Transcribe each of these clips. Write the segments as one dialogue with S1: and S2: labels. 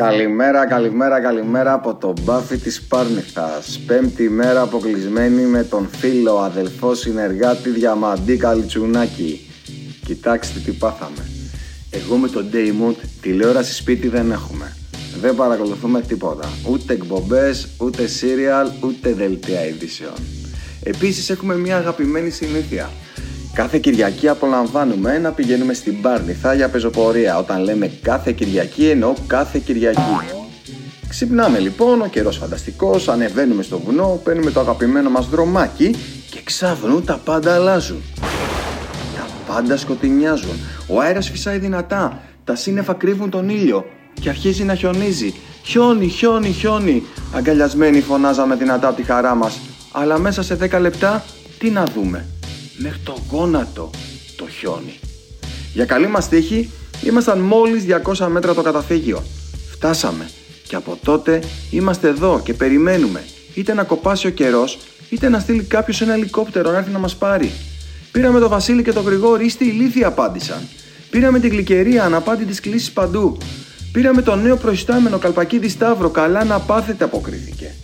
S1: Καλημέρα, καλημέρα, καλημέρα από το μπάφι της Πάρνηθας. Πέμπτη μέρα αποκλεισμένη με τον φίλο, αδελφό, συνεργάτη, διαμαντή, καλιτσουνάκι Κοιτάξτε τι πάθαμε. Εγώ με τον Daymond τηλεόραση σπίτι δεν έχουμε. Δεν παρακολουθούμε τίποτα. Ούτε εκπομπές, ούτε serial, ούτε δελτία ειδήσεων. Επίσης έχουμε μια αγαπημένη συνήθεια Κάθε Κυριακή απολαμβάνουμε να πηγαίνουμε στην Πάρνηθα για πεζοπορία. Όταν λέμε κάθε Κυριακή εννοώ κάθε Κυριακή. Ξυπνάμε λοιπόν, ο καιρός φανταστικός, ανεβαίνουμε στο βουνό, παίρνουμε το αγαπημένο μας δρομάκι και ξαφνού τα πάντα αλλάζουν. Τα πάντα σκοτεινιάζουν. Ο αέρας φυσάει δυνατά. Τα σύννεφα κρύβουν τον ήλιο και αρχίζει να χιονίζει. Χιόνι, χιόνι, χιόνι. Αγκαλιασμένοι φωνάζαμε δυνατά από τη χαρά μας. Αλλά μέσα σε 10 λεπτά τι να δούμε μέχρι το γόνατο το χιόνι. Για καλή μας τύχη ήμασταν μόλις 200 μέτρα το καταφύγιο. Φτάσαμε και από τότε είμαστε εδώ και περιμένουμε είτε να κοπάσει ο καιρός, είτε να στείλει κάποιος ένα ελικόπτερο να έρθει να μας πάρει. Πήραμε το Βασίλη και το Γρηγόρη, είστε ηλίθιοι απάντησαν. Πήραμε την γλυκερία, αναπάντητη κλήσεις παντού. Πήραμε το νέο προϊστάμενο καλπακίδι Σταύρο, καλά να πάθετε αποκρίθηκε.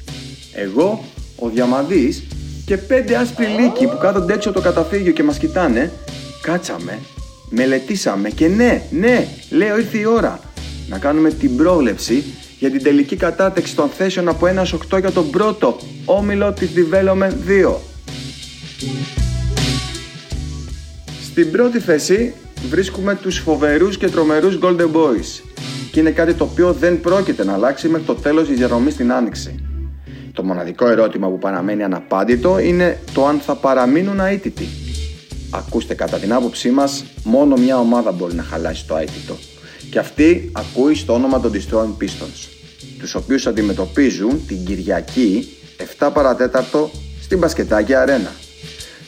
S1: Εγώ, ο Διαμαντής, και πέντε άσπροι λύκοι που κάθονται έξω από το καταφύγιο και μας κοιτάνε, κάτσαμε, μελετήσαμε και ναι, ναι, λέω ήρθε η ώρα να κάνουμε την πρόβλεψη για την τελική κατάταξη των θέσεων από 1 8 για τον πρώτο όμιλο της Development 2. Στην πρώτη θέση βρίσκουμε τους φοβερούς και τρομερούς Golden Boys και είναι κάτι το οποίο δεν πρόκειται να αλλάξει μέχρι το τέλος της διαδρομής στην Άνοιξη. Το μοναδικό ερώτημα που παραμένει αναπάντητο είναι το αν θα παραμείνουν αίτητοι. Ακούστε, κατά την άποψή μας, μόνο μια ομάδα μπορεί να χαλάσει το αίτητο. Και αυτή ακούει στο όνομα των Destroying Pistons, τους οποίους αντιμετωπίζουν την Κυριακή 7 παρατέταρτο στην Μπασκετάκη Αρένα.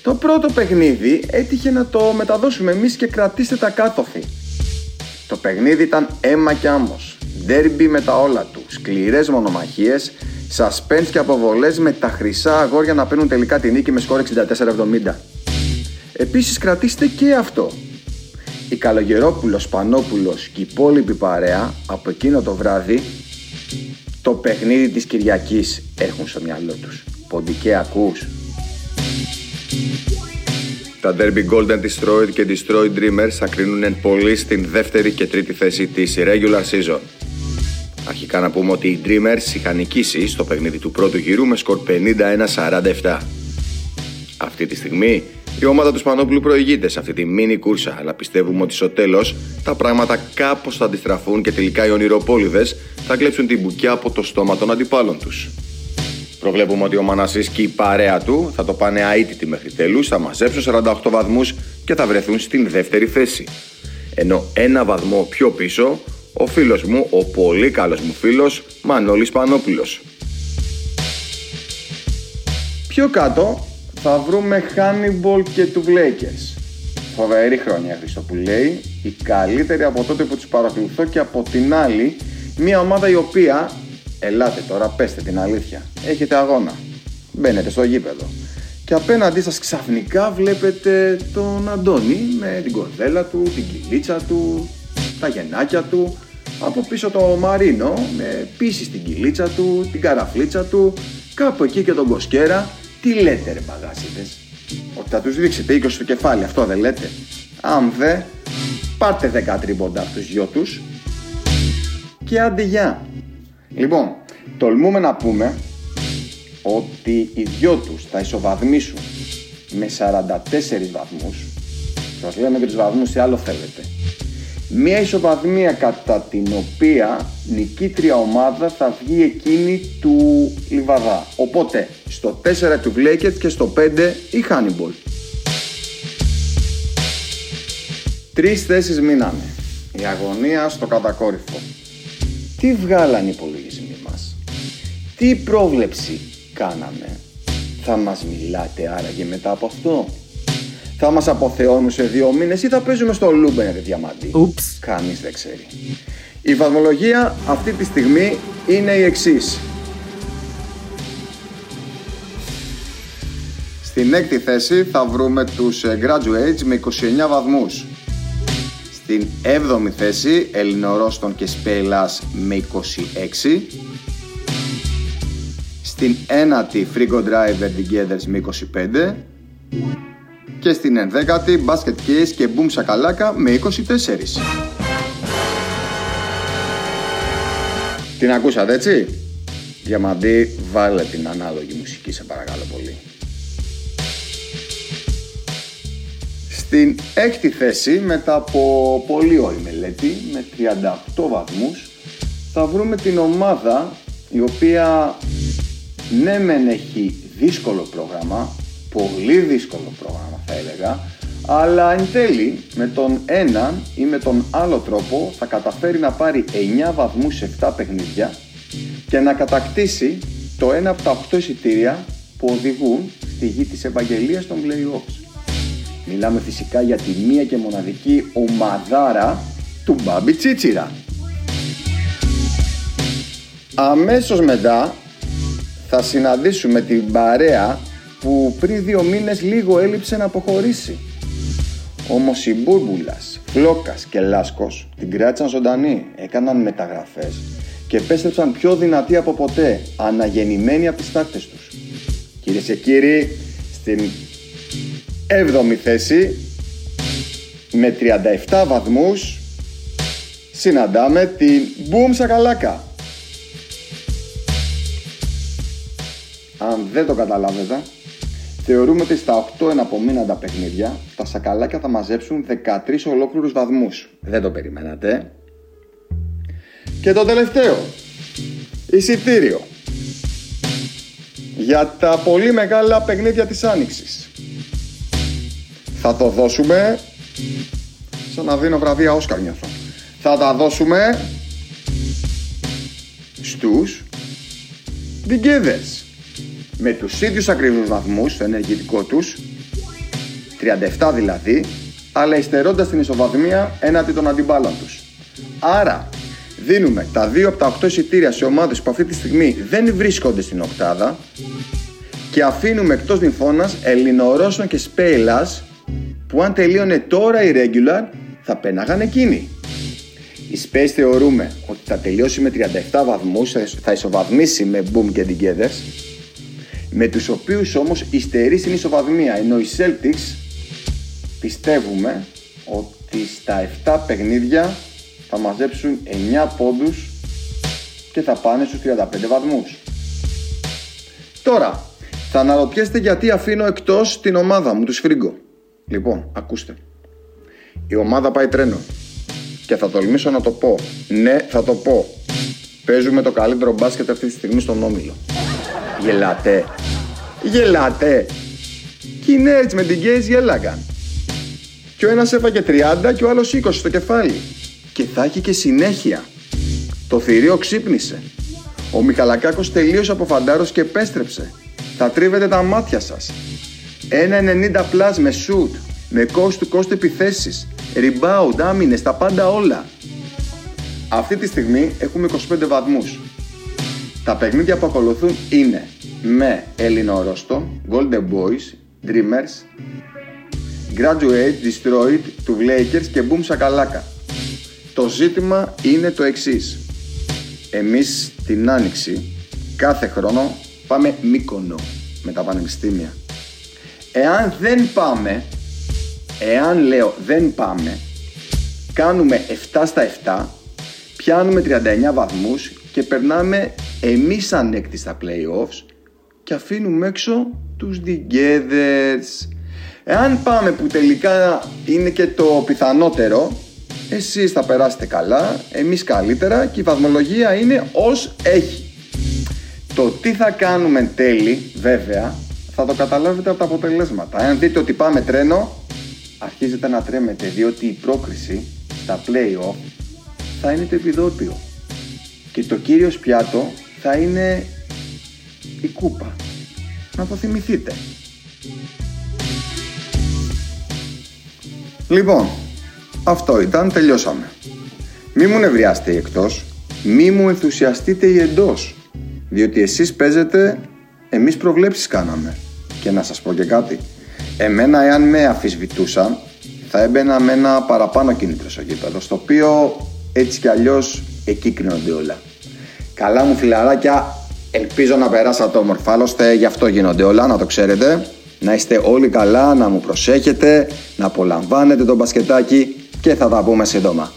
S1: Το πρώτο παιχνίδι έτυχε να το μεταδώσουμε εμείς και κρατήστε τα κάτωθη. Το παιχνίδι ήταν αίμα και άμμος, ντέρμπι με τα όλα του, σκληρές μονομαχίες Suspense και αποβολές με τα χρυσά αγόρια να παίρνουν τελικά την νίκη με σκόρ 64-70. Επίσης κρατήστε και αυτό. Η Καλογερόπουλος, Πανόπουλος και η υπόλοιπη παρέα από εκείνο το βράδυ το παιχνίδι της Κυριακής έχουν στο μυαλό τους. Ποντικέ ακούς. Τα Derby Golden Destroyed και Destroyed Dreamers θα κρίνουν πολύ στην δεύτερη και τρίτη θέση της regular season. Αρχικά να πούμε ότι οι Dreamers είχαν νικήσει στο παιχνίδι του πρώτου γύρου με σκορ 51-47. Αυτή τη στιγμή η ομάδα του Σπανόπουλου προηγείται σε αυτή τη μίνι κούρσα, αλλά πιστεύουμε ότι στο τέλος τα πράγματα κάπως θα αντιστραφούν και τελικά οι ονειροπόλυδες θα κλέψουν την μπουκιά από το στόμα των αντιπάλων τους. Προβλέπουμε ότι ο Μανασής και η παρέα του θα το πάνε αίτητη μέχρι τέλους, θα μαζέψουν 48 βαθμούς και θα βρεθούν στην δεύτερη θέση. Ενώ ένα βαθμό πιο πίσω ο φίλος μου, ο πολύ καλός μου φίλος Μανώλης Πανόπουλος. Πιο κάτω θα βρούμε Hannibal και του Lakers. Φοβερή χρόνια που λέει, η καλύτερη από τότε που τους παρακολουθώ και από την άλλη μια ομάδα η οποία, ελάτε τώρα πέστε την αλήθεια, έχετε αγώνα, μπαίνετε στο γήπεδο και απέναντί σας ξαφνικά βλέπετε τον Αντώνη με την κορδέλα του, την κυλίτσα του, τα γεννάκια του από πίσω το Μαρίνο με πίση στην κυλίτσα του, την καραφλίτσα του, κάπου εκεί και τον Κοσκέρα. Τι λέτε ρε μπαγάσιδες. Ότι θα τους ρίξετε 20 στο κεφάλι, αυτό δεν λέτε; Αν δε, πάρτε 10 τρίμποντα από τους δυο τους και άντε γεια. Λοιπόν, τολμούμε να πούμε ότι οι δυο τους θα ισοβαθμίσουν με 44 βαθμούς. Σας λέμε και τους βαθμούς τι άλλο θέλετε. Μία ισοβαθμία κατά την οποία νικήτρια ομάδα θα βγει εκείνη του Λιβαδά. Οπότε στο 4 του Βλέκετ και στο 5 η Χάνιμπολ. Τρεις θέσεις μείνανε. Η αγωνία στο κατακόρυφο. Τι βγάλαν οι υπολογισμοί μας; Τι πρόβλεψη κάναμε; Θα μας μιλάτε άραγε μετά από αυτό; Θα μας αποθεώνουν σε δύο μήνες ή θα παίζουμε στο Λούμπεν ρε διαμαντή.
S2: Ούψ.
S1: Κανείς δεν ξέρει. Η βαθμολογία αυτή τη στιγμή είναι η εξής. Στην έκτη θέση θα βρούμε τους ε, graduates με 29 βαθμούς. Στην 7η θέση Ελληνορόστον και Σπέλας με 26. Στην 1η Frigo Driver Together με 25. Και στην 11η Basket Case και Boom Sakalaka με 24. Την ακούσατε έτσι; Διαμαντή, βάλε την ανάλογη μουσική σε παρακαλώ πολύ. Στην έκτη θέση, μετά από πολύ όλη μελέτη, με 38 βαθμούς, θα βρούμε την ομάδα η οποία ναι μεν έχει δύσκολο πρόγραμμα, πολύ δύσκολο πρόγραμμα θα έλεγα, αλλά εν τέλει με τον ένα ή με τον άλλο τρόπο θα καταφέρει να πάρει 9 βαθμούς σε 7 παιχνίδια και να κατακτήσει το ένα από τα 8 εισιτήρια που οδηγούν στη γη της Ευαγγελίας των Playoffs. Μιλάμε φυσικά για τη μία και μοναδική ομαδάρα του Μπάμπι Τσίτσιρα. Αμέσως μετά θα συναντήσουμε την παρέα που πριν δύο μήνες λίγο έλειψε να αποχωρήσει. Όμως οι Μπούρμπουλας, Φλόκας και Λάσκος την κράτησαν ζωντανή, έκαναν μεταγραφές και επέστρεψαν πιο δυνατοί από ποτέ, αναγεννημένοι από τις τάκτες τους. Κυρίες και κύριοι, στην 7η θέση με 37 βαθμούς συναντάμε την Boom Σακαλάκα. Αν δεν το καταλάβετε, θεωρούμε ότι στα 8 εναπομείναντα παιχνίδια τα σακαλάκια θα μαζέψουν 13 ολόκληρους βαθμούς. Δεν το περιμένατε. Και το τελευταίο, εισιτήριο για τα πολύ μεγάλα παιχνίδια της Άνοιξης. Θα το δώσουμε, σαν να δίνω βραβεία Όσκαρ νιώθω. Θα τα δώσουμε στους Διγκίδες με τους ίδιους ακριβούς βαθμούς στο ενεργητικό τους 37 δηλαδή αλλά υστερώντας την ισοβαθμία έναντι των αντιπάλων τους. Άρα δίνουμε τα δύο από τα 8 εισιτήρια σε ομάδες που αυτή τη στιγμή δεν βρίσκονται στην οκτάδα και αφήνουμε εκτός νυμφώνας Ελληνορώσων και Σπέιλας που αν τελείωνε τώρα η regular θα πέναγαν εκείνοι. Η Space θεωρούμε ότι θα τελειώσει με 37 βαθμούς, θα ισοβαθμίσει με Boom και Together με τους οποίους όμως υστερεί στην ισοβαθμία ενώ οι Celtics πιστεύουμε ότι στα 7 παιχνίδια θα μαζέψουν 9 πόντους και θα πάνε στους 35 βαθμούς. Τώρα, θα αναρωτιέστε γιατί αφήνω εκτός την ομάδα μου, τους Σφρίγκο. Λοιπόν, ακούστε. Η ομάδα πάει τρένο. Και θα τολμήσω να το πω. Ναι, θα το πω. Παίζουμε το καλύτερο μπάσκετ αυτή τη στιγμή στον Όμιλο. Γελάτε. Γελάτε. Και οι Nets με την Gaze γέλαγαν. Και ο ένας έφαγε 30 και ο άλλος 20 στο κεφάλι και θα έχει και συνέχεια. Το θηρίο ξύπνησε. Ο Μιχαλακάκος τελείωσε από φαντάρος και επέστρεψε. Θα τρίβετε τα μάτια σας. Ένα 90 plus με shoot, με coast to coast επιθέσεις, rebound, άμυνες, τα πάντα όλα. Αυτή τη στιγμή έχουμε 25 βαθμούς. Τα παιχνίδια που ακολουθούν είναι με Έλληνο Ρόστο, Golden Boys, Dreamers, Graduate, Destroyed, του Lakers και Boom Sakalaka. Το ζήτημα είναι το εξής. Εμείς την Άνοιξη κάθε χρόνο πάμε Μύκονο με τα πανεπιστήμια. Εάν δεν πάμε, εάν λέω δεν πάμε, κάνουμε 7 στα 7, πιάνουμε 39 βαθμούς και περνάμε εμείς ανέκτη στα playoffs και αφήνουμε έξω τους Together's. Εάν πάμε που τελικά είναι και το πιθανότερο, εσείς θα περάσετε καλά, εμείς καλύτερα και η βαθμολογία είναι ως έχει. Το τι θα κάνουμε εν τέλει, βέβαια, θα το καταλάβετε από τα αποτελέσματα. Αν δείτε ότι πάμε τρένο, αρχίζετε να τρέμετε, διότι η πρόκριση στα play-off θα είναι το επιδότιο. Και το κύριος πιάτο θα είναι η κούπα. Να το θυμηθείτε. Λοιπόν, αυτό ήταν, τελειώσαμε. Μη μου νευριάστε οι εκτός, μη μου ενθουσιαστείτε οι εντός. Διότι εσείς παίζετε, εμείς προβλέψεις κάναμε. Και να σας πω και κάτι. Εμένα εάν με αφισβητούσαν, θα έμπαινα με ένα παραπάνω κίνητρο στο γήπεδο, στο οποίο έτσι κι αλλιώς εκεί κρίνονται όλα. Καλά μου φιλαράκια, ελπίζω να περάσατε όμορφα, άλλωστε γι' αυτό γίνονται όλα, να το ξέρετε. Να είστε όλοι καλά, να μου προσέχετε, να απολαμβάνετε το μπασκετάκι και θα τα πούμε σύντομα.